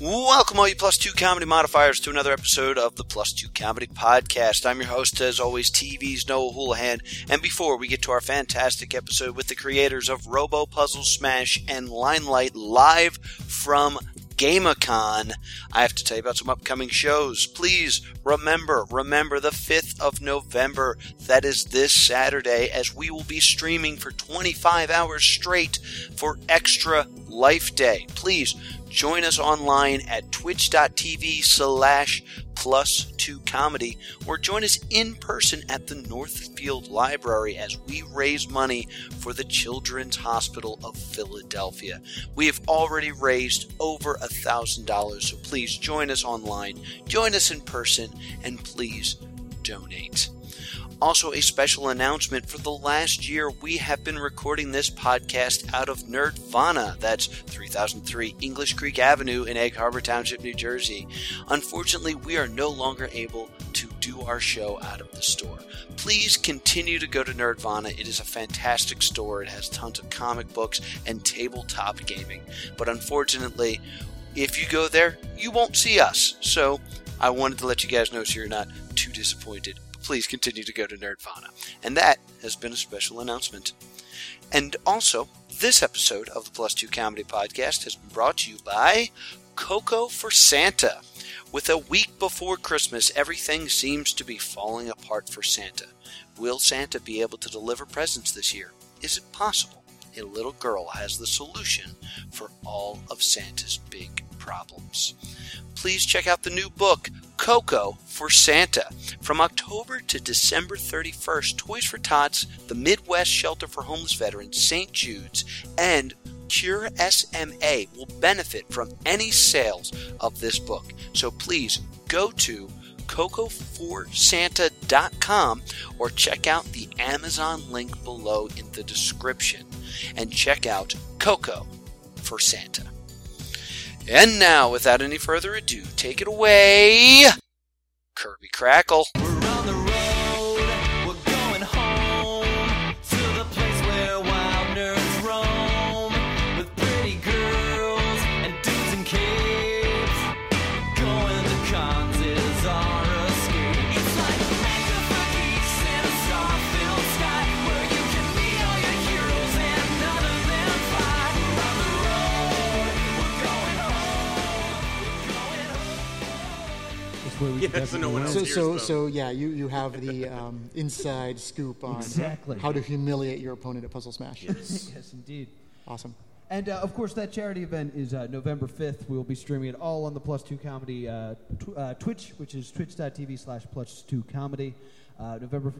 Welcome, all you Plus Two comedy modifiers, to another episode of the Plus Two Comedy Podcast. I'm your host, as always, TV's Noah Houlihan. And before we get to our fantastic episode with the creators of Robo Puzzle Smash and Limelight live from GameCon, I have to tell you about some upcoming shows. Please remember, remember the 5th of November. That is this Saturday, as we will be streaming for 25 hours straight for Extra Life Day. Please join us online at twitch.tv slash plus two comedy or join us in person at the Northfield Library as we raise money for the Children's Hospital of Philadelphia. We have already raised over a thousand dollars, so please join us online, join us in person, and please donate. Also, a special announcement for the last year, we have been recording this podcast out of Nerdvana. That's 3003 English Creek Avenue in Egg Harbor Township, New Jersey. Unfortunately, we are no longer able to do our show out of the store. Please continue to go to Nerdvana. It is a fantastic store. It has tons of comic books and tabletop gaming. But unfortunately, if you go there, you won't see us. So I wanted to let you guys know so you're not too disappointed please continue to go to Nerdvana. And that has been a special announcement. And also, this episode of the Plus Two Comedy Podcast has been brought to you by Coco for Santa. With a week before Christmas, everything seems to be falling apart for Santa. Will Santa be able to deliver presents this year? Is it possible? A little girl has the solution for all of Santa's big problems. Please check out the new book, Coco for Santa. From October to December 31st, Toys for Tots, the Midwest Shelter for Homeless Veterans, St. Jude's, and Cure SMA will benefit from any sales of this book. So please go to cocoforsanta.com or check out the Amazon link below in the description and check out Coco for Santa. And now, without any further ado, take it away, Kirby Crackle. We Yeah, so no one else learn. hears So, so, them. so yeah, you, you have the um, inside scoop on Exactly. how to humiliate your opponent at Puzzle Smash. yes, indeed. Awesome. And uh, of course, that charity event is uh, November 5th. We will be streaming it all on the Plus Two Comedy uh, tw- uh, Twitch, which is twitch.tv slash Plus Two Comedy. Uh, November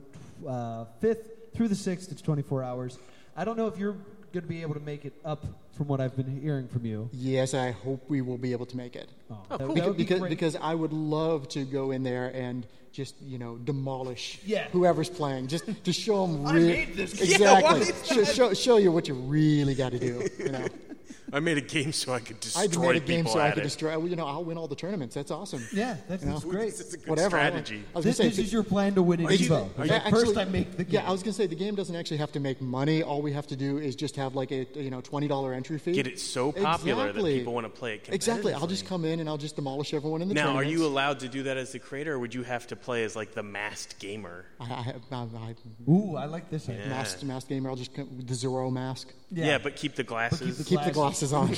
uh, 5th through the 6th. It's 24 hours. I don't know if you're going to be able to make it up from what I've been hearing from you. Yes, I hope we will be able to make it. Oh, Oh, that, cool. that would be because, great. because I would love to go in there and just you know demolish Yeah. whoever's playing, just to show them. I Re- made this game. Yeah, exactly. show, show, show you what you really got to do. You know, I made a game so I could destroy it. I made a game people so I could it. destroy. well, You know, I'll win all the tournaments. That's awesome. yeah, that's, You that's great. This is a good Whatever. Strategy. I was This, gonna this say, is your plan to win at Ex- Evo. Yeah, First, I make the game. Yeah, I was gonna say the game doesn't actually have to make money. All we have to do is just have like a you know twenty dollar entry fee. Get it so popular that Exactly. people want to play it Exactly. I'll just come in and I'll just demolish everyone in the tournament. Now, are you allowed to do that as the creator, or would you have to play as like the masked gamer? I, I, have- I, I, Ooh, I like this idea. masked, masked gamer. I'll just come the Zero mask. Yeah, but keep the glasses. the Keep the Glasses. Glasses on.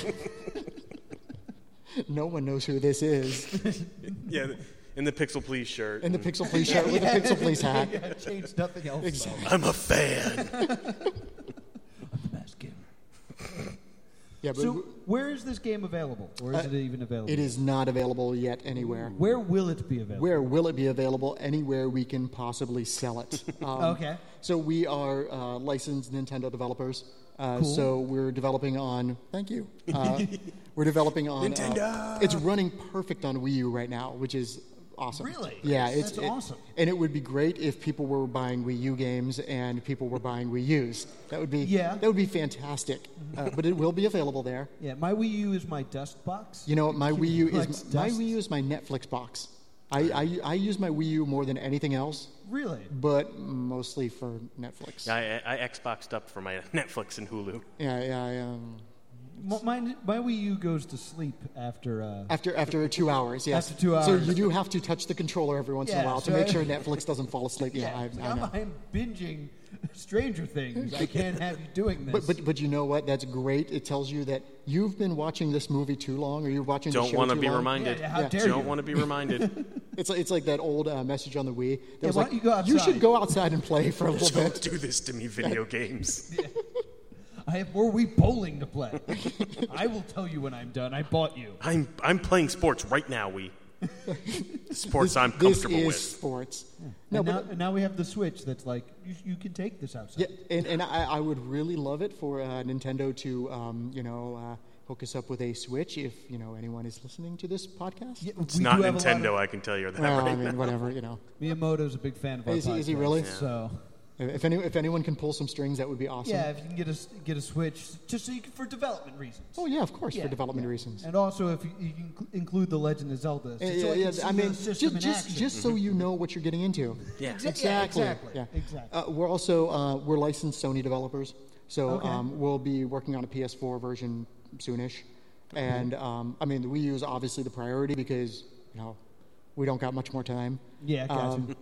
no one knows who this is. yeah, in the Pixel Please shirt. In the Pixel Please shirt with the Pixel Please hat. yeah, change nothing else. Exactly. I'm a fan. Mask gamer. Yeah, but So, where is this game available, or is Uh, it even available? it is not available yet anywhere. Where will it be available? Where will it be available? Anywhere we can possibly sell it. Um, Okay. So we are uh, licensed Nintendo developers. Uh, Cool. So we're developing on. Thank you. Uh, we're developing on. uh, Nintendo! it's running perfect on Wii U right now, which is awesome. Really? Yeah, it's it- awesome. And it would be great if people were buying Wii U games and people were buying Wii U's. That would be. Yeah. That would be fantastic. Uh, but it will be available there. Yeah, my Wii U is my dust box. You know, my Wii U is my. Wii U is my Netflix box. I, I, I use my Wii U more than anything else, Really? but mostly for Netflix. I, I Xboxed up for my Netflix and Hulu. Yeah, yeah, I, um, M- Mine, my Wii U goes to sleep after. Uh, After after two hours, yes. After two hours. So you do have to touch the controller every once in a Yeah, while to make I- sure Netflix doesn't fall asleep. Yeah, yeah, I, it's like, I I'm, know. I'm binging Stranger Things. I can't have you doing this. But, but but you know what? That's great. It tells you that you've been watching this movie too long, or you're watching the Don't show want to be long. reminded. Yeah, yeah, how Yeah. dare Don't want to be reminded. It's like, it's like that old uh, message on the Wii. That Yeah, was why like, don't you go You should go outside and play for a little bit. Don't bit. do this to me, video games. I have more Wii bowling to play. I will tell you when I'm done. I bought you. I'm I'm playing sports right now. We sports I'm This comfortable is with. sports. No, and, but now, and now we have the Switch that's like, you, you can take this outside. Yeah, and, and I, I would really love it for uh, Nintendo to, um, you know, uh, hook us up with a Switch if, you know, anyone is listening to this podcast. Yeah, It's we not do have a lot of- Nintendo, I can tell you that Well, right I mean, whatever, you know. Miyamoto's a big fan of our Is he- is he really? So, If, any, if anyone can pull some strings, that would be awesome. yeah, if you can get a, s- get a Switch, just so you can, for development reasons. Oh, yeah, of course, Yeah, for development yeah. reasons. And also, if you, you can cl- include the Legend of Zelda, so Yeah, I yeah, can I mean, the just, just, action. just so you know what you're getting into. Yeah. Exa- yeah, Exactly. exactly. Yeah. Exactly. Uh, we're also uh, we're licensed Sony developers, so Okay. um, we'll be working on a PS4 version soonish. And um, I mean, the Wii U is obviously the priority because you know we don't got much more time. Yeah, gotcha. Um,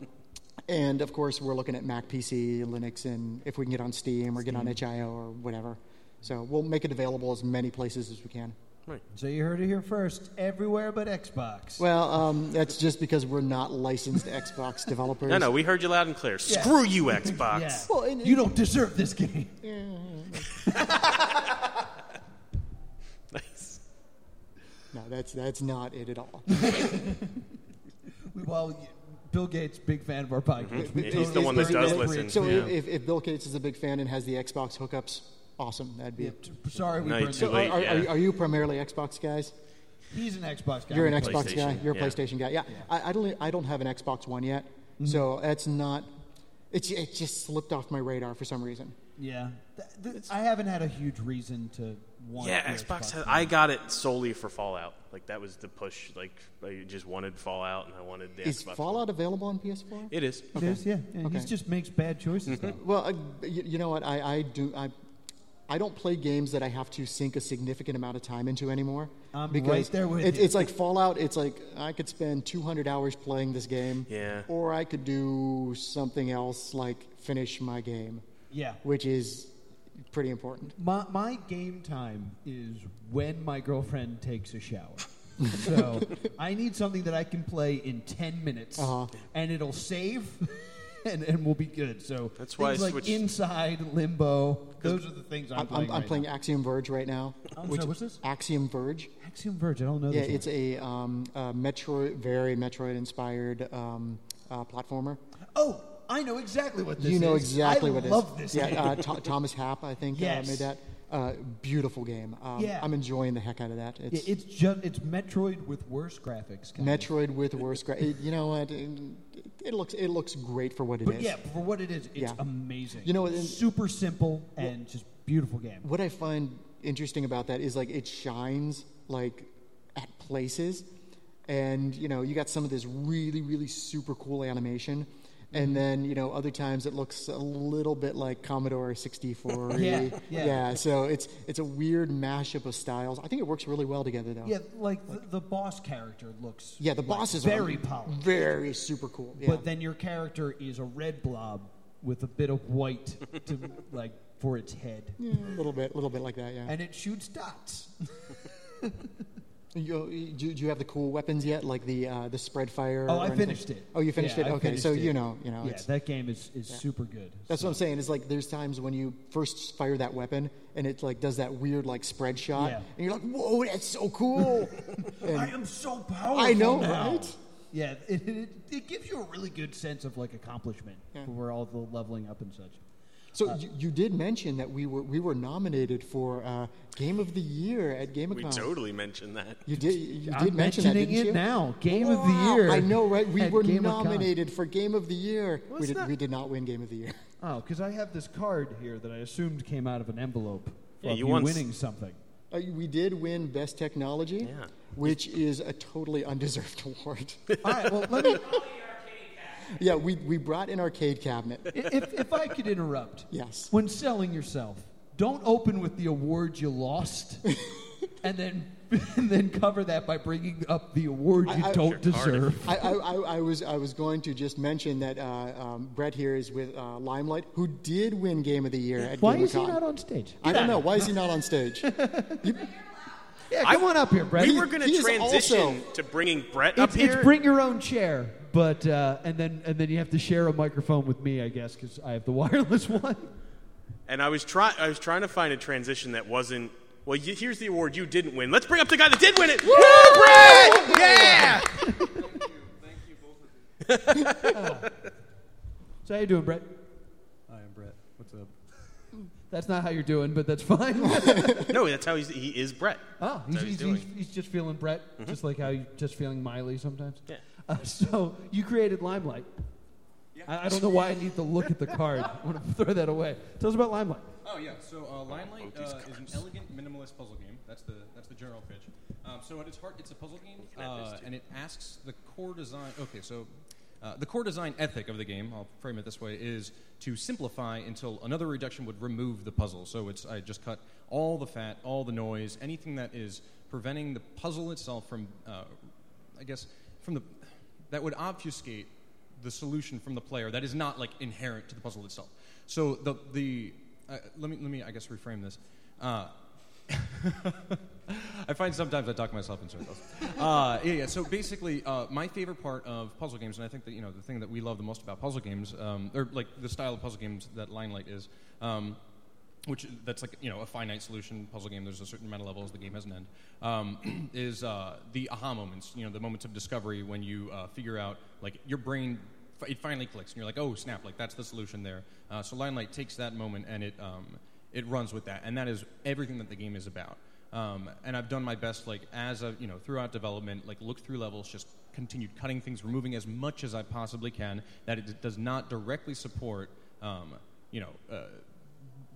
and of course, we're looking at Mac, PC, Linux, and if we can get on Steam or get on itch.io or whatever. So we'll make it available as many places as we can. Right. so you heard it here first. Everywhere but Xbox. Well, um, that's just because we're not licensed Xbox developers. No, no, we heard you loud and clear. Yeah. Screw you, Xbox. yeah. Well, and- you don't deserve this game. Nice. No, that's that's not it at all. Well, y- Bill Gates, big fan of our podcast. We He's the one that does Agree. listen. So Yeah. if, if Bill Gates is a big fan and has the Xbox hookups, awesome. That'd be Yeah, it. t- sorry, we No, burned. So are, late, are, yeah. are, you- are you primarily Xbox guys? He's an Xbox guy. You're an Xbox guy. You're a yeah. PlayStation guy. Yeah, I, I don't. I don't have an Xbox One yet, Mm-hmm. so that's not. It's it just slipped off my radar for some reason. Yeah, Th- th- I haven't had a huge reason to want. Yeah, the Xbox. Has, I got it solely for Fallout. Like that was the push. Like I just wanted Fallout, and I wanted the Is Xbox. Fallout available on PS4? One. It is. It is, yeah. yeah Okay. He just makes bad choices. though. Well, uh, you, you know what? I, I do. I, I don't play games that I have to sink a significant amount of time into anymore. I'm because right there with it, you. It's like Fallout. It's like I could spend 200 hours playing this game. Yeah. Or I could do something else like finish my game, Yeah. which is pretty important. My, my game time is when my girlfriend takes a shower. so I need something that I can play in 10 minutes Uh-huh. and it'll save and, and we'll be good. So That's why things I like switched- Inside, Limbo, those are the things I'm, I'm, playing. I'm, I'm right playing now. Axiom Verge right now. I'm which- sorry, what's this? Axiom Verge. Axiom Verge. I don't know Yeah, this it's a um, uh, Metroid, very Metroid-inspired um, uh, platformer. Oh, I know exactly what this is. you know is. exactly I what it is. I love this Yeah, game. uh, Tho- Thomas Happ, I think, Yes. uh, made that. Uh, beautiful game. Um, Yeah. I'm enjoying the heck out of that. Yeah, It's, it's just it's Metroid with worse graphics. Kind of. Metroid with worse graphics. You know what? It, it looks it looks great for what it is. But yeah, for what it is, it's Yeah. amazing. You know, and- super simple and just beautiful game. What I find interesting about that is like it shines like at places, and you know you got some of this really really super cool animation. And then you know other times it looks a little bit like Commodore 64. Yeah, yeah. So it's it's a weird mashup of styles. I think it works really well together though. Yeah, like the, the boss character looks. Yeah, the like, bosses very are polished. very super cool. Yeah. But then your character is a red blob with a bit of white to like for its head, yeah, a little bit, a little bit like that. Yeah. and it shoots dots. You, do, do you have the cool weapons yet, like the uh, the spread fire? Oh, I anything? finished it. Oh, you finished Yeah, it. I Okay, finished so it. you know, you know, yeah, that game is, is super good. that's what I'm saying. Is like there's times when you first fire that weapon and it like does that weird like spread shot, Yeah. and you're like, whoa, that's so cool. And- I am so powerful. I know, now. right? Yeah, it, it, it gives you a really good sense of like accomplishment Yeah. for all the leveling up and such. So you, you did mention that we were we were nominated for uh, Game of the Year at Game Awards. We totally mentioned that. You did. You I'm did mention that, didn't it you? now. Game of the year. I know, right? We were GameCon. nominated for Game of the Year. Was We did, that- we did not win Game of the Year. Oh, because I have this card here that I assumed came out of an envelope. Yeah, you you won s- winning something. Uh, we did win Best Technology, Yeah. which is a totally undeserved award. All right, well, let me. yeah, we, we brought an arcade cabinet. if, if I could interrupt, Yes. when selling yourself, don't open with the award you lost, and then and then cover that by bringing up the award you I- I- don't deserve. I, I, I, I was I was going to just mention that uh, um, Brett here is with uh, Limelight, who did win Game of the Year at Why GamerCon. is he not on stage? I don't know. Why is he not on stage? Yeah, come on up here, Brett. We were going to transition also- to bringing Brett up It's, here. it's bring your own chair, but uh, and then and then you have to share a microphone with me, I guess, because I have the wireless one. and I was trying. I was trying to find a transition that wasn't. Well, y- here's the award you didn't win. Let's bring up the guy that did win it. Woo, Brett! Yeah. So how you doing, Brett? Hi, I'm Brett. What's up? That's not how you're doing, but that's fine. No, that's how he's, he is Brett. oh, he's, he's, he's he's, he's just feeling Brett, just like how you're just feeling Miley sometimes. Yeah. Uh, so you created Limelight. I, I don't know why I need to look at the card. I want to throw that away. Tell us about Limelight. Oh yeah, so uh, Limelight uh, is an elegant minimalist puzzle game. That's the that's the general pitch. Um, so at its heart, it's a puzzle game, uh, and it asks the core design. Okay, so uh, the core design ethic of the game, I'll frame it this way, is to simplify until another reduction would remove the puzzle. So it's I just cut all the fat, all the noise, anything that is preventing the puzzle itself from, uh, I guess, from the that would obfuscate the solution from the player that is not like inherent to the puzzle itself. So the the uh, let me let me I guess reframe this. Uh, I find sometimes I talk myself in circles. Uh, yeah, yeah. So basically, uh, my favorite part of puzzle games, and I think that you know the thing that we love the most about puzzle games, um, or like the style of puzzle games that Limelight is, um, which that's like you know a finite solution puzzle game. There's a certain amount of levels. The game has an end. Um, is uh, the aha moments? You know, the moments of discovery when you uh, figure out like your brain. It finally clicks, and you're like, "Oh snap! Like that's the solution there." Uh, so Limelight takes that moment and it um, it runs with that, and that is everything that the game is about. Um, and I've done my best, like as a you know throughout development, like look through levels, just continued cutting things, removing as much as I possibly can that it does not directly support, um, you know, uh,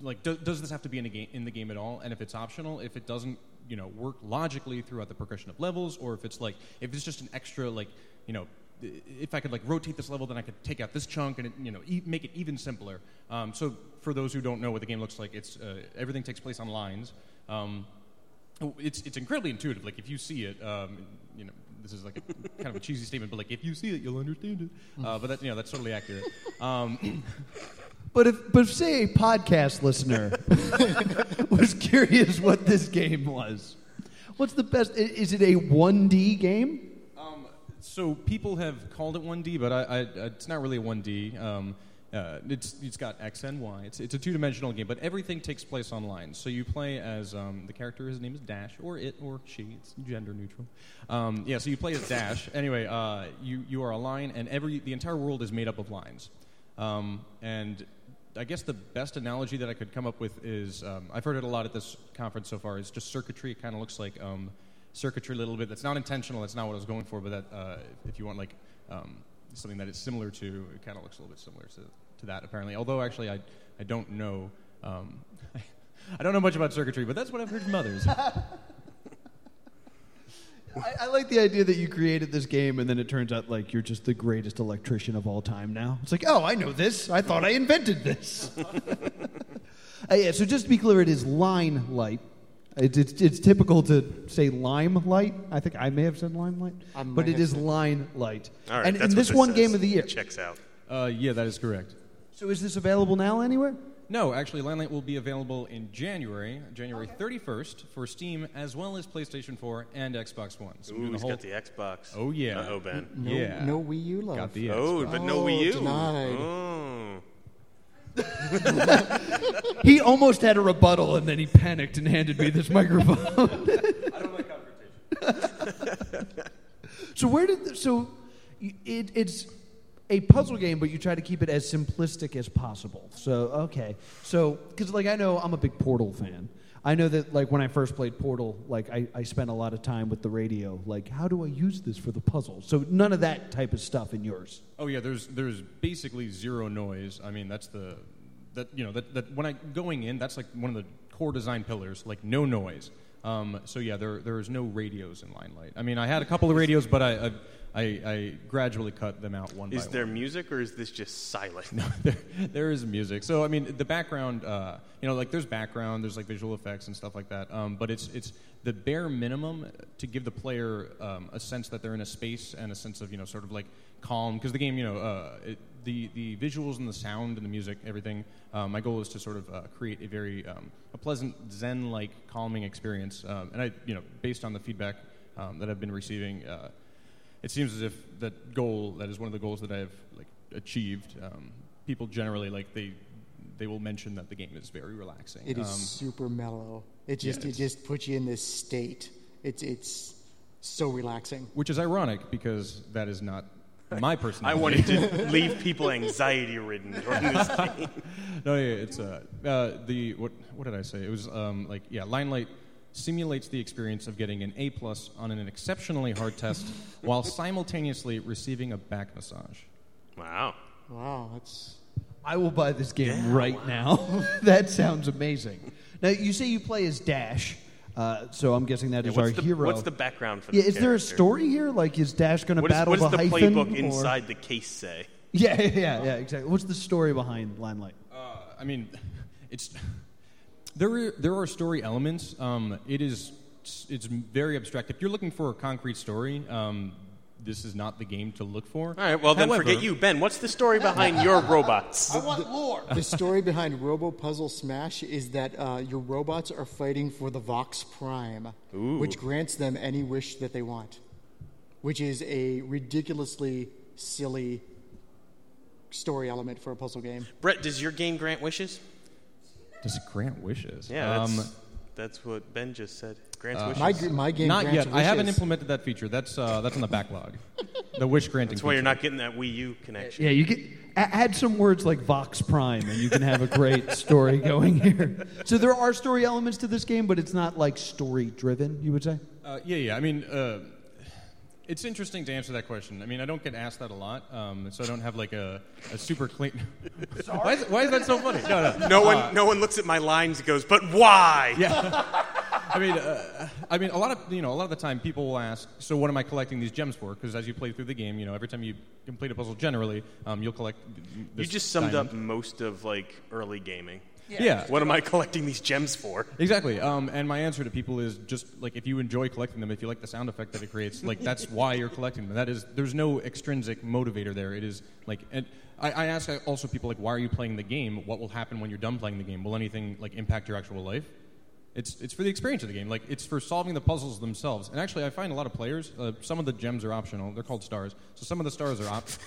like do, does this have to be in, a game, in the game at all? And if it's optional, if it doesn't, you know, work logically throughout the progression of levels, or if it's like if it's just an extra like you know if I could like rotate this level, then I could take out this chunk and it, you know e- make it even simpler. Um, so for those who don't know what the game looks like, it's uh, everything takes place on lines. Um, it's it's incredibly intuitive. Like if you see it, um, you know this is like a, kind of a cheesy statement, but like if you see it, you'll understand it. Uh, but that you know that's totally accurate. But if, but if say a podcast listener was curious what this game was, what's the best? Is it a 1D game? Um, so people have called it 1D, but I, I, it's not really a 1D. Um, uh, it's, it's got X and Y. It's, it's a two-dimensional game, but everything takes place online. So you play as um, the character. His name is Dash, or it, or she. It's gender neutral. Um, yeah. So you play as Dash. Anyway, uh, you you are a line, and every the entire world is made up of lines. Um, and I guess the best analogy that I could come up with is um, I've heard it a lot at this conference so far. Is just circuitry. It kind of looks like um, circuitry a little bit. That's not intentional. That's not what I was going for. But that uh, if you want like um, something that is similar to, it kind of looks a little bit similar to, to that apparently. Although actually I I don't know. Um, I don't know much about circuitry, but that's what I've heard from others. I, I like the idea that you created this game and then it turns out like you're just the greatest electrician of all time now. It's like, oh, I know this. I thought I invented this. Uh, yeah, so just to be clear, it is line light. It's, it's, it's typical to say limelight. I think I may have said limelight, I but it is it have is said- line light. All right, and that's and what this one says. game of the year. checks out. uh, yeah, that is correct. So is this available now anywhere? No, actually, Limelight will be available in January, January 31st, for Steam as well as PlayStation 4 and Xbox One. So we're Ooh, doing the he's whole- got the Xbox. Oh, yeah. Uh oh, Ben. No, Yeah. no Wii U love. Got the Oh, but no Oh, Wii U. denied. Oh. He almost had a rebuttal and then he panicked and handed me this microphone. I don't like confrontation. So where did the, so it, it's a puzzle game, but you try to keep it as simplistic as possible. So okay, so because like I know I'm a big Portal fan. I know that like when I first played Portal, like I, I spent a lot of time with the radio. Like how do I use this for the puzzle? So none of that type of stuff in yours. Oh yeah, there's there's basically zero noise. I mean, that's the that you know that, that when I going in, that's like one of the core design pillars. Like no noise. Um, so yeah, there there is no radios in Limelight. I mean, I had a couple of radios, but I I, I, I gradually cut them out one by one. Is by there one. music or is this just silent? there, there is music. So I mean, the background, uh, you know, like there's background, there's like visual effects and stuff like that. Um, but it's it's the bare minimum to give the player um, a sense that they're in a space and a sense of you know sort of like calm because the game, you know, uh, it, the the visuals and the sound and the music, everything. Uh, my goal is to sort of uh, create a very um, a pleasant Zen-like calming experience. Um, and I, you know, based on the feedback um, that I've been receiving. It seems as if that goal that is one of the goals that I've like achieved. Um, people generally like they they will mention that the game is very relaxing. It is Um, super mellow. It just yeah, it just puts you in this state. It's it's so relaxing. which is ironic because that is not my personality. I wanted to leave people anxiety ridden during this game. no, yeah, it's uh, uh, the what what did I say? It was um, like yeah, Limelight simulates the experience of getting an A plus on an exceptionally hard test while simultaneously receiving a back massage. Wow. Wow, that's I will buy this game Yeah, right now. that sounds amazing. Now you say you play as Dash, uh, so I'm guessing that Yeah, is our the, hero. what's the background for yeah, this is there a story here? Like, is Dash going to What is, battle what does the hyphen, playbook or- inside the case say? Yeah, yeah, yeah, yeah, exactly. What's the story behind Limelight? Uh, I mean, it's there. Are, there are story elements. Um, it is it's very abstract. If you're looking for a concrete story, um, this is not the game to look for. All right, well, then However- forget you. Ben, what's the story behind your robots? I want lore. The story behind Robo Puzzle Smash is that uh, your robots are fighting for the Vox Prime, which grants them any wish that they want, which is a ridiculously silly story element for a puzzle game. Brett, does your game grant wishes? Does it grant wishes? Yeah, that's, Um, that's what Ben just said. Grants wishes. My, my game not grants yet. I haven't implemented that feature. That's uh, that's on the backlog. the wish granting. that's why you're not getting that Wii U connection. Yeah, you get add some words like Vox Prime, and you can have a great story going here. So there are story elements to this game, but it's not like story driven. You would say? Uh, yeah, yeah. I mean, uh, it's interesting to answer that question. I mean, I don't get asked that a lot, um, so I don't have like a, a super clean. why, is, why is that so funny? No, no. No one, no one looks at my lines and goes, "But why?" Yeah. I mean, uh, I mean, a lot of you know, a lot of the time, people will ask, "So, what am I collecting these gems for?" Because as you play through the game, you know, every time you complete a puzzle, generally, um, you'll collect. You just summed diamond. up most of like early gaming. Yeah. What am I collecting these gems for? Exactly. Um, and my answer to people is just like if you enjoy collecting them, if you like the sound effect that it creates, like that's why you're collecting them. That is, there's no extrinsic motivator there. It is like, and I, I ask also people like, why are you playing the game? What will happen when you're done playing the game? Will anything like impact your actual life? It's it's for the experience of the game. Like it's for solving the puzzles themselves. And actually, I find a lot of players. Uh, some of the gems are optional. They're called stars. So some of the stars are op.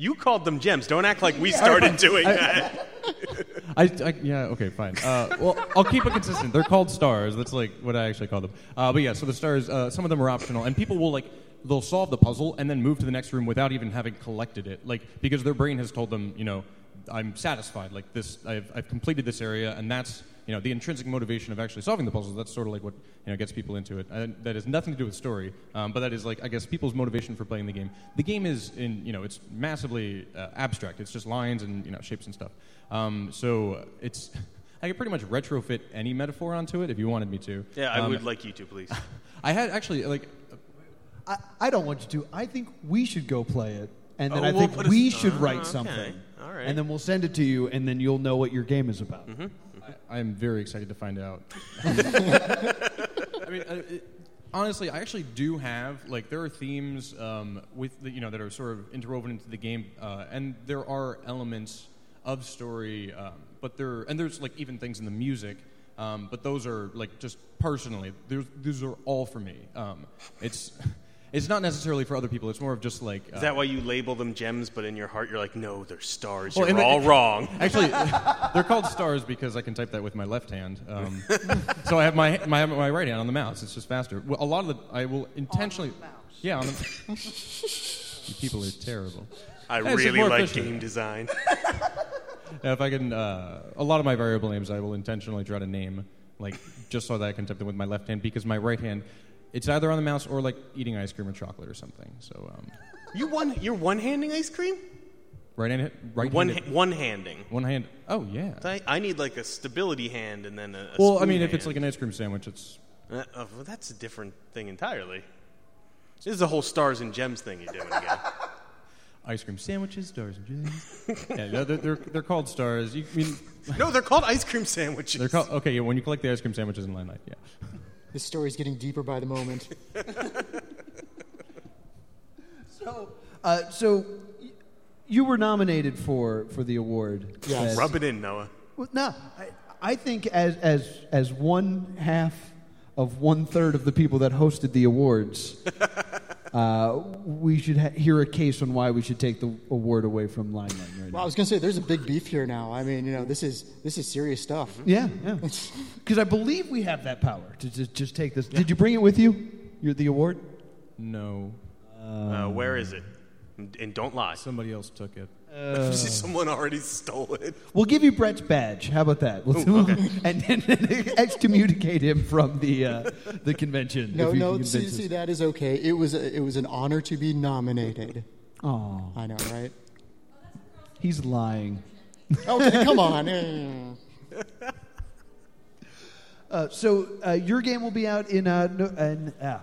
You called them gems. Don't act like we started doing that. I, I, yeah, okay, fine. Uh, well, I'll keep it consistent. They're called stars. That's like what I actually call them. Uh, but yeah, so the stars, uh, some of them are optional, and people will like they'll solve the puzzle and then move to the next room without even having collected it, like because their brain has told them, you know, I'm satisfied. Like this, I've, I've completed this area, and that's you know the intrinsic motivation of actually solving the puzzles. That's sort of like what you know gets people into it. And that has nothing to do with story, um, but that is like I guess people's motivation for playing the game. The game is in you know it's massively uh, abstract. It's just lines and you know shapes and stuff. Um, so it's I could pretty much retrofit any metaphor onto it if you wanted me to. Yeah, I Um, would like you to, please. I had actually like I, I don't want you to. I think we should go play it, and then Oh, I we'll think put a- we should Ah, write okay. something. All right. And then we'll send it to you, and then you'll know what your game is about. I'm very excited to find out. I mean, uh, it, honestly, I actually do have like there are themes um, with the, you know that are sort of interwoven into the game, uh, and there are elements of story, um, but there and there's like even things in the music. Um, but those are like just personally, there's, these are all for me. Um, it's it's not necessarily for other people. It's more of just like uh, Is that why you label them gems, but in your heart you're like, no, they're stars. Well, you're in the- all wrong. Actually, they're called stars because I can type that with my left hand. Um, so I have my, my my right hand on the mouse. It's just faster. Well, a lot of the I will intentionally. Yeah, on the. you people are terrible. I Yeah, really like efficient. game design. Yeah, if I can, uh, a lot of my variable names I will intentionally try to name, like just so that I can type them with my left hand because my right hand, it's either on the mouse or like eating ice cream or chocolate or something. So um, you one, you're one-handing ice cream. right hand, right One, hand, ha- one-handing. one hand. Oh yeah. I, I need like a stability hand and then a. a Well, I spoon mean, if it's like an ice cream sandwich, it's Uh, oh, well, that's a different thing entirely. This is the whole stars and gems thing you're doing again. Ice cream sandwiches, stars and gems. yeah, no, they're, they're, they're called stars. You, I mean, no, they're called ice cream sandwiches. they're called okay. Yeah, when you collect the ice cream sandwiches in Limelight, yeah. This story's getting deeper by the moment. So, uh, so y- you were nominated for for the award. Yes. as- Rub it in, Noah. Well, no, I, I think as as as one half of one third of the people that hosted the awards, uh, we should ha- hear a case on why we should take the award away from Limelight right Well, I was going to say, there's a big beef here now. I mean, you know, this is this is serious stuff. Yeah, yeah. Because I believe we have that power to just, just take this. Did you bring it with you? You're the award. No, Uh, where is it? And, and don't lie. somebody else took it. Someone already stole it. We'll give you Brett's badge. How about that? We'll, and then excommunicate him from the uh, the convention. No, no, can see, convince see, that is okay. It was a, it was an honor to be nominated. Aw, I know, right? he's lying. Okay, come on. Uh, so uh, your game will be out in, uh, no, in uh,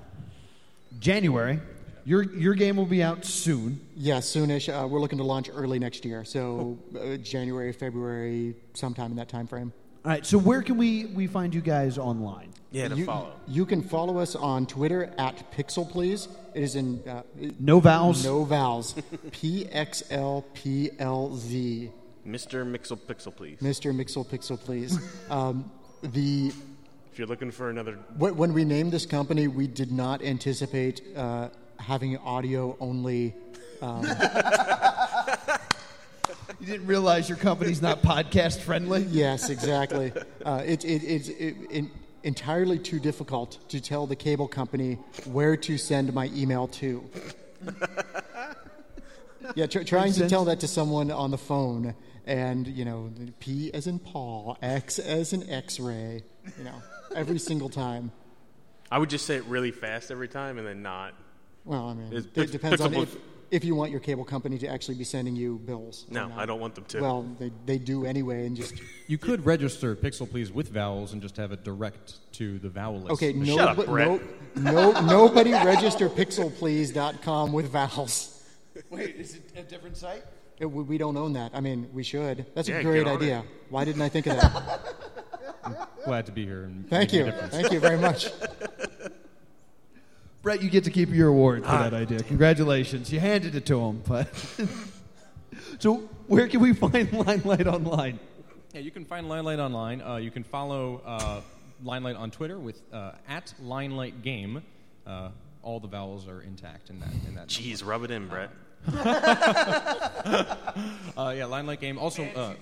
January. Your your game will be out soon. Yeah, soonish. Uh, we're looking to launch early next year, so uh, January, February, sometime in that time frame. All right. So where can we we find you guys online? Yeah, to you, follow. You can follow us on Twitter at Pixel Please. It is in uh, No vowels. no vowels. P X L P L Z. Mr. Mixel Pixel, please. Mr. Mixel Pixel Please. Um, the If you're looking for another. When we named this company, we did not anticipate uh, having audio only. You didn't realize your company's not podcast friendly. Yes, exactly. Uh, it, it, it's it, it, entirely too difficult to tell the cable company where to send my email to. yeah, tr- trying to sense. tell that to someone on the phone, and you know, P as in Paul, X as in X-ray. You know, every single time. I would just say it really fast every time and then not. Well, I mean, It's it Pix- depends on Pixel if, if you want your cable company to actually be sending you bills. or No, not. I don't want them to. Well, they, they do anyway, and just You could register Pixel Please with vowels and just have it direct to the vowel list. okay. No, Shut up, but Brett. no, no, nobody register pixelplease.com with vowels. Wait, is it a different site? It, we, we don't own that. I mean, we should. That's Yeah, a great get on idea. it. Why didn't I think of that? Glad to be here. And Thank make a you. difference. Thank you very much. Brett, you get to keep your award for that idea. Congratulations. You handed it to him. But so, where can we find Limelight online? Yeah, you can find Limelight online. Uh, you can follow uh, Limelight on Twitter with uh, at Limelight Game. Uh, all the vowels are intact in that. In that. Jeez, rub it in, Brett. Uh, yeah, Limelight Game. Also, uh,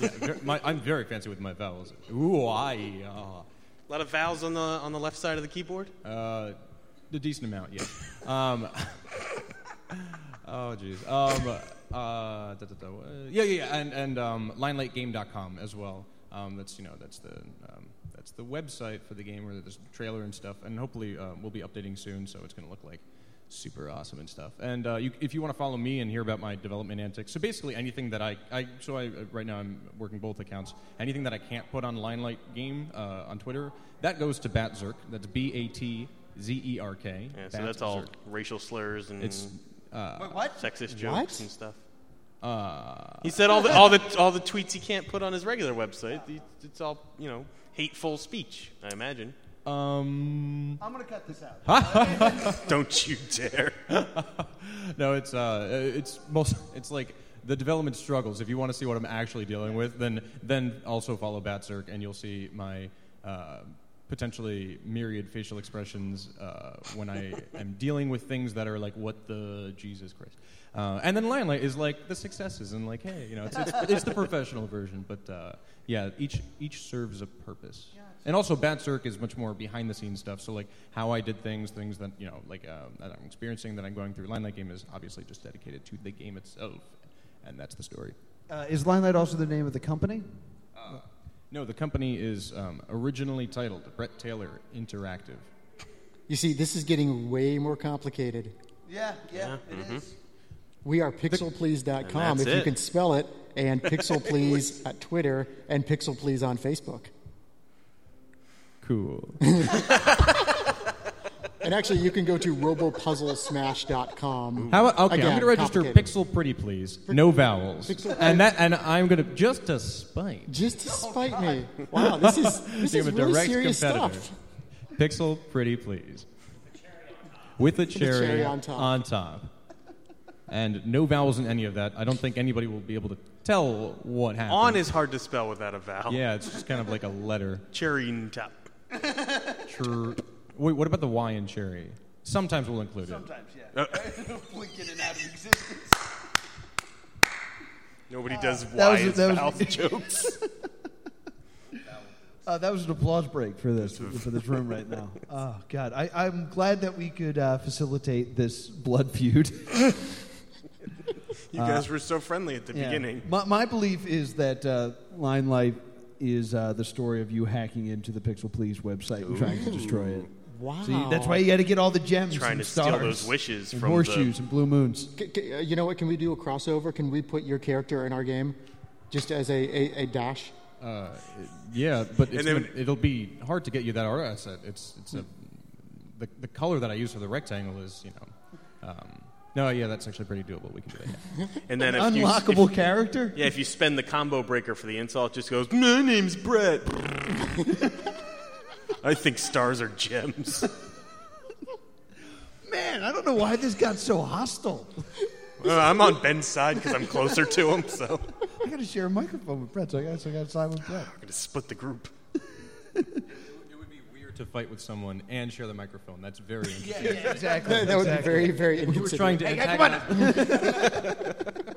yeah, ver- my, I'm very fancy with my vowels. Ooh, I. Uh, A lot of vowels on the on the left side of the keyboard. uh, a decent amount, yeah. Um, oh, jeez. Um, uh, da, uh, yeah, yeah, yeah, and and um, linelightgame.com as well. Um, that's you know that's the um, that's the website for the game where there's a trailer and stuff, and hopefully uh, we'll be updating soon, so it's going to look like super awesome and stuff. And uh, you, if you want to follow me and hear about my development antics, so basically anything that I, I so I uh, right now I'm working both accounts. Anything that I can't put on Limelight Game uh, on Twitter, that goes to Batzerk. That's B A T Z E R K. Yeah, so that's all racial slurs and It's uh, what? sexist jokes What? and stuff. uh, He said all the all the all the tweets he can't put on his regular website. the- It's all you know, hateful speech. I imagine. um, I'm going to cut this out. Don't you dare! no, it's uh, it's most it's like the development struggles. If you want to see what I'm actually dealing with, then then also follow Batzerk, and you'll see my uh, potentially myriad facial expressions uh, when I am dealing with things that are like, what the Jesus Christ. Uh, and then Limelight is like the successes and like, hey, you know, it's, it's, it's the professional version, but uh, yeah, each each serves a purpose. And also, Batzerk is much more behind the scenes stuff. So, like, how I did things, things that, you know, like, uh, that I'm experiencing, that I'm going through. Limelight Game is obviously just dedicated to the game itself. And that's the story. Uh, is Limelight also the name of the company? No, the company is um, originally titled Brett Taylor Interactive. You see, this is getting way more complicated. Yeah, yeah, it is. We are pixelplease.com And if that's you it. can spell it, and pixelplease at Twitter, and pixelplease on Facebook. Cool. And actually, you can go to robopuzzlesmash.com. How about, okay, Again, I'm going to register complicated. Pixel Pretty Please. No vowels. Pixel- and that and I'm going to just to spite. Just to oh, spite me. Wow, this is this Give is a really direct serious competitor. stuff. Pixel Pretty Please. With a cherry, cherry on top. on top. And no vowels in any of that. I don't think anybody will be able to tell what happened. On is hard to spell without a vowel. Yeah, it's just kind of like a letter. Cherry and top. Chur- Wait, what about the Y in cherry? Sometimes we'll include it. Sometimes, yeah. Blink in and out of existence. Nobody does that Y was- as that was- vowels jokes. Uh, that was an applause break for this for this room right now. Oh God, I, I'm glad that we could uh, facilitate this blood feud. You guys were so friendly at the Yeah. beginning. My, my belief is that uh, Limelight is uh, the story of you hacking into the Pixel Please website and trying to destroy it. Wow. So you, that's why you got to get all the gems, Trying and to steal stars those wishes and from the- horseshoes and blue moons. C- c- uh, you know what? Can we do a crossover? Can we put your character in our game, just as a, a, a dash? Uh, yeah, but it's then- gonna, it'll be hard to get you that art asset. It's it's a the, the color that I use for the rectangle is you know. Um, no, yeah, that's actually pretty doable. We can do that. Yeah. And then if you, Unlockable if- character. yeah, if you spend the combo breaker for the insult, it just goes, My name's Brett. I think stars are gems. Man, I don't know why this got so hostile. Uh, I'm on Ben's side because I'm closer to him, so I'm got to share a microphone with Brett, so I got so I got to side with Brett. I'm going to split the group. It would be weird to fight with someone and share the microphone. That's very interesting. Yeah, exactly. That would be very, very We were trying to Hey, come antagonize.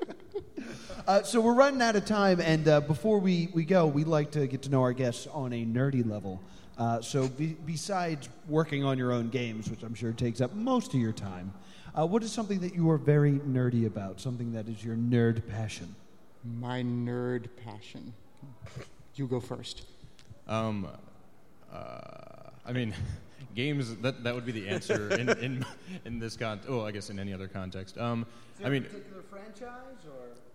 Uh, so we're running out of time, and uh, before we, we go, we'd like to get to know our guests on a nerdy level. Uh, so be, besides working on your own games, which I'm sure takes up most of your time, uh, what is something that you are very nerdy about? Something that is your nerd passion? My nerd passion. You go first. Um, uh, I mean, games. That that would be the answer in in, in this con. Oh, I guess in any other context. Um, I mean, particular franchise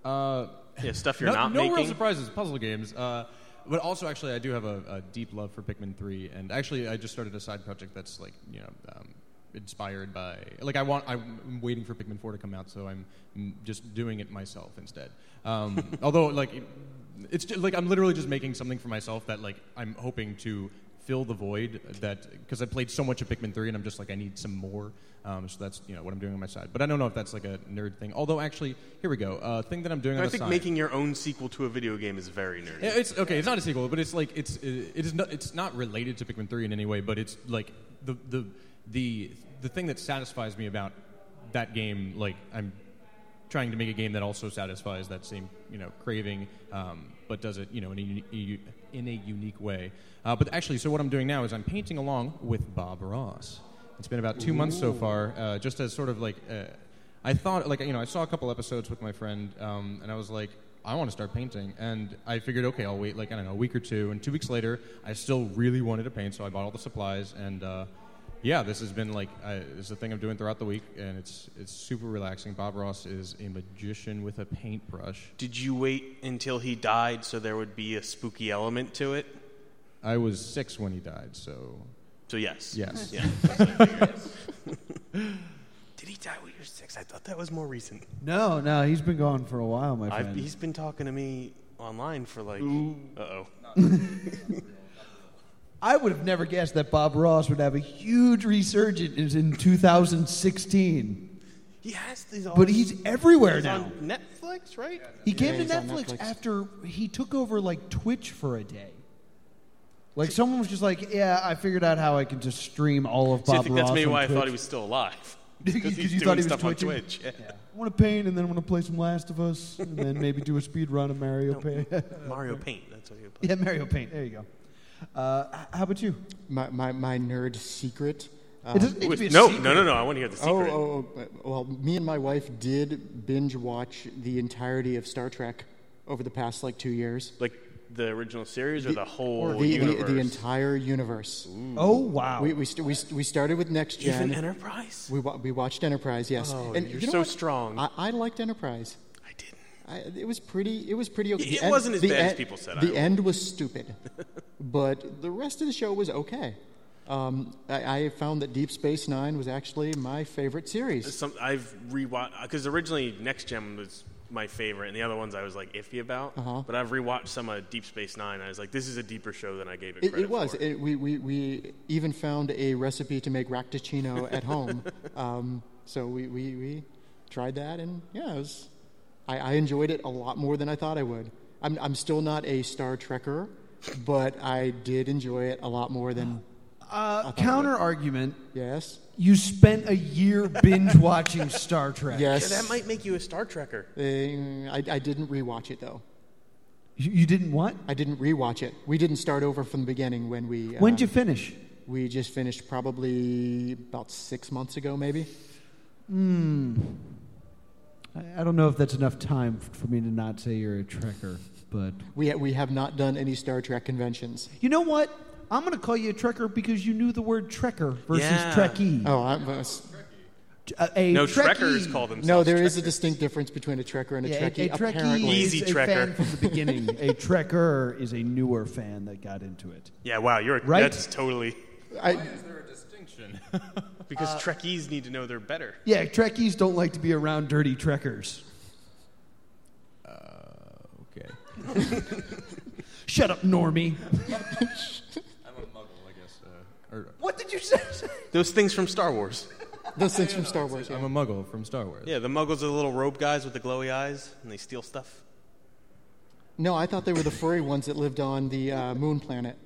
or? uh, Yeah, stuff you're no, not no making. real surprises. Puzzle games. Uh, but also, actually, I do have a, a deep love for Pikmin 3, and actually, I just started a side project that's like you know um, inspired by like I want. I'm waiting for Pikmin 4 to come out, so I'm just doing it myself instead. Um, although, like, it- it's just, like I'm literally just making something for myself that like I'm hoping to fill the void that because I played so much of Pikmin 3 and I'm just like I need some more. Um, so that's you know what I'm doing on my side. But I don't know if that's like a nerd thing. Although actually, here we go. Uh, thing that I'm doing on I think side. making your own sequel to a video game is very nerdy. It's okay. It's not a sequel, but it's like it's it is not it's not related to Pikmin three in any way. But it's like the the the the thing that satisfies me about that game. Like I'm trying to make a game that also satisfies that same you know craving, um, but does it you know in a, uni- in a unique way. Uh, but actually, so what I'm doing now is I'm painting along with Bob Ross. It's been about two months so far, uh, just as sort of like. Uh, I thought, like, you know, I saw a couple episodes with my friend, um, and I was like, I want to start painting. And I figured, okay, I'll wait, like, I don't know, a week or two. And two weeks later, I still really wanted to paint, so I bought all the supplies. And uh, yeah, this has been like, I, this is a thing I'm doing throughout the week, and it's, it's super relaxing. Bob Ross is a magician with a paintbrush. Did you wait until he died so there would be a spooky element to it? I was six when he died, so So yes. yes. Yeah. that's what I figured. Did he die when you were six? I thought that was more recent. No, no, he's been gone for a while, my I've, friend. he's been talking to me online for like. Uh oh. I would have never guessed that Bob Ross would have a huge resurgence in 2016. He has these. all But he's everywhere he's now. on Netflix, right? He came Yeah, to Netflix, Netflix. after he took over like Twitch for a day. Like someone was just like, "Yeah, I figured out how I can just stream all of Bob See, I think that's Ross maybe on why I thought he was still alive. Because Because you thought he was stuff on twitching? Twitch. Yeah. I want to paint, and then I want to play some Last of Us, and then maybe do a speed run of Mario Paint. Mario Paint. That's what he would play. yeah, Mario Paint. There you go. Uh, how about you? My, my, my nerd secret. Uh, It doesn't need to be a no, secret. no, no, no. I want to hear the oh, secret. oh, oh, uh, well, me and my wife did binge watch the entirety of Star Trek over the past like two years. Like the original series or the whole the, the, universe? the entire universe. Oh wow! We, we, st- we, st- we started with Next Gen. Even Enterprise? we, wa- we watched Enterprise, yes. Oh, and you're you know so what? strong. I, I liked Enterprise. I it was pretty. It was pretty okay. It The end- wasn't as bad as people said, The end was stupid. but the rest of the show was okay. Um, I, I found that Deep Space Nine was actually my favorite series. Some, I've rewatched because originally Next Gen was my favorite, and the other ones I was like iffy about. Uh-huh. But I've rewatched some of Deep Space Nine. I was like, this is a deeper show than I gave it It, credit it was. for. It, we, we, we even found a recipe to make raktajino at home. Um, so we, we, we tried that, and yeah, it was, I, I enjoyed it a lot more than I thought I would. I'm, I'm still not a Star Trekker, but I did enjoy it a lot more than. Uh, counter argument. Yes? You spent a year binge watching Star Trek. Yes. Yeah, that might make you a Star Trekker. Uh, I, I didn't rewatch it, though. You, you didn't what? I didn't rewatch it. We didn't start over from the beginning when we. Uh, When'd you finish? We just finished probably about six months ago, maybe. I, I don't know if that's enough time for me to not say you're a Trekker, but We, we have not done any Star Trek conventions. you know what? I'm going to call you a Trekker because you knew the word Trekker versus Yeah. Trekkie. Oh, I was. Uh, a No, Trekkie, Trekkers call themselves. No, there is a distinct difference between a Trekker and a Yeah, Trekkie. a, a Trekkie apparently. Easy is a Trekker. fan from the beginning. a Trekker is a newer fan that got into it. Yeah, wow, you're Right? that's totally I, Is there a distinction? because Trekkies need to know they're better. Yeah, Trekkies don't like to be around dirty Trekkers. okay. Shut up, Normie. I'm a muggle, I guess. Uh, or, what did you say? Those things from Star Wars. those things from Star Wars. I'm a muggle from Star Wars. Yeah, the Muggles are the little robe guys with the glowy eyes, and they steal stuff. No, I thought they were the furry ones that lived on the uh, moon planet.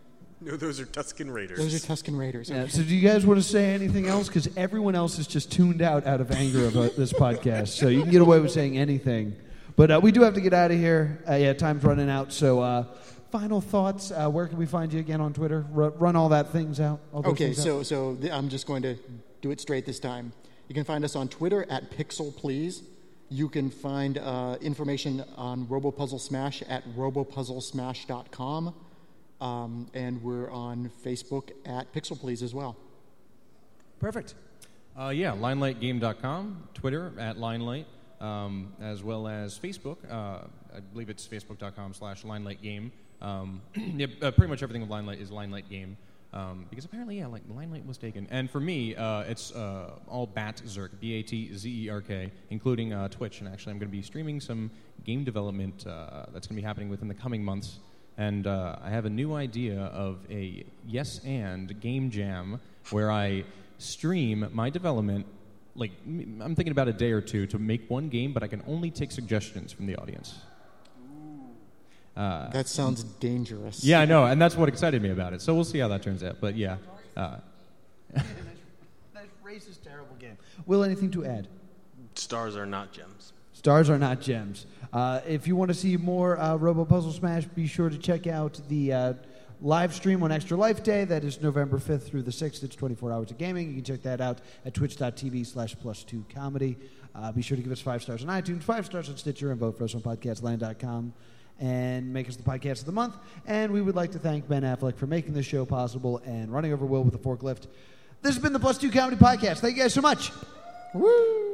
No, those are Tusken Raiders. Those are Tusken Raiders. Yeah, so, do you guys want to say anything else? Because everyone else is just tuned out out of anger about this podcast. So you can get away with saying anything. But uh, we do have to get out of here. Uh, yeah, time's running out. So, uh, final thoughts. Uh, where can we find you again on Twitter? R- run all that things out. All those Okay, things out. so so th- I'm just going to do it straight this time. You can find us on Twitter at Pixel Please. You can find uh, information on RoboPuzzle Smash at robopuzzlesmash.com. Um, and we're on Facebook at Pixel Please as well. perfect. Uh, yeah, linelightgame.com, Twitter at linelight, um, as well as Facebook. Uh, I believe it's facebook.com slash linelightgame. Um, yeah, uh, pretty much everything with Linelight is Linelight Game. Um, because apparently, yeah, like Linelight was taken. And for me, uh, it's uh, all Batzerk, B A T Z E R K, including uh, Twitch. And actually, I'm going to be streaming some game development uh, that's going to be happening within the coming months. And uh, I have a new idea of a yes and game jam where I stream my development. Like, I'm thinking about a day or two to make one game, but I can only take suggestions from the audience. That sounds dangerous. Yeah, I know, and that's what excited me about it. So we'll see how that turns out. But yeah, uh, That racist, terrible game. Will, anything to add? Stars are not gems. Stars are not gems. Uh, if you want to see more uh, Robo Puzzle Smash, be sure to check out the uh, live stream on Extra Life Day. That is November 5th through the 6th. It's 24 hours of gaming. You can check that out at twitch.tv slash plus two comedy. Uh, be sure to give us five stars on iTunes, five stars on Stitcher, and vote for us on podcastland.com and make us the podcast of the month. And we would like to thank Ben Affleck for making this show possible and running over Will with a forklift. This has been the Plus Two Comedy Podcast. Thank you guys so much. Woo!